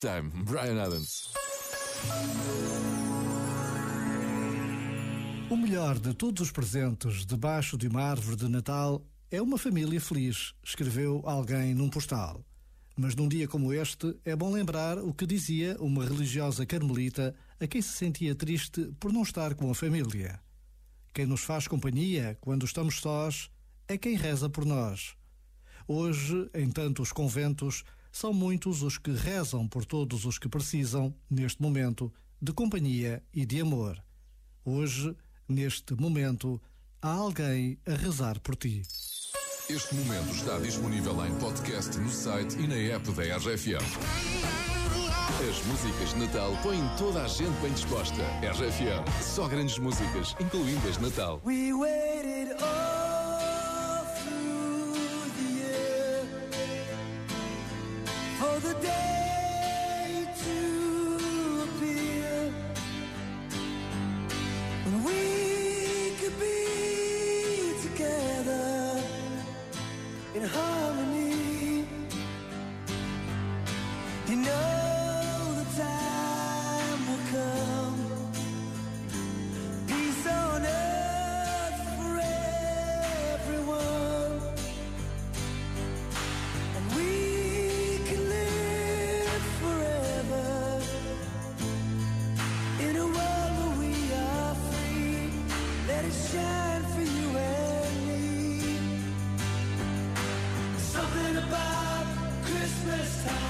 Time, Brian Adams. O melhor de todos os presentes debaixo de uma árvore de Natal é uma família feliz, escreveu alguém num postal. Mas num dia como este, é bom lembrar o que dizia uma religiosa carmelita a quem se sentia triste por não estar com a família. Quem nos faz companhia quando estamos sós é quem reza por nós. Hoje, em tantos conventos, são muitos os que rezam por todos os que precisam, neste momento, de companhia e de amor. Hoje, neste momento, há alguém a rezar por ti. Este momento está disponível em podcast no site e na app da RFM. As músicas de Natal põem toda a gente bem disposta. RFM, só grandes músicas, incluindo as de Natal. We waited the day to appear when we could be together in harmony. Christmas time.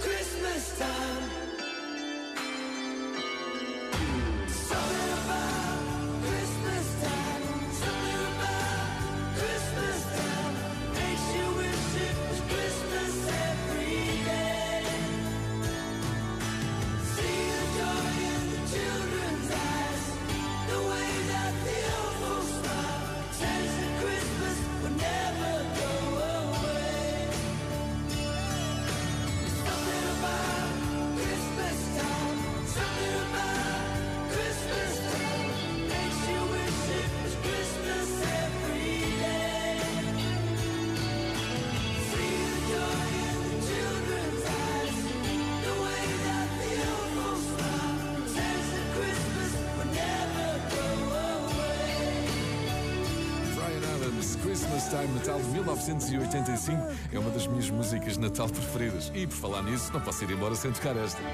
Christmas time. Christmas Time Natal de 1985 é uma das minhas músicas de Natal preferidas. E por falar nisso, não posso ir embora sem tocar esta. É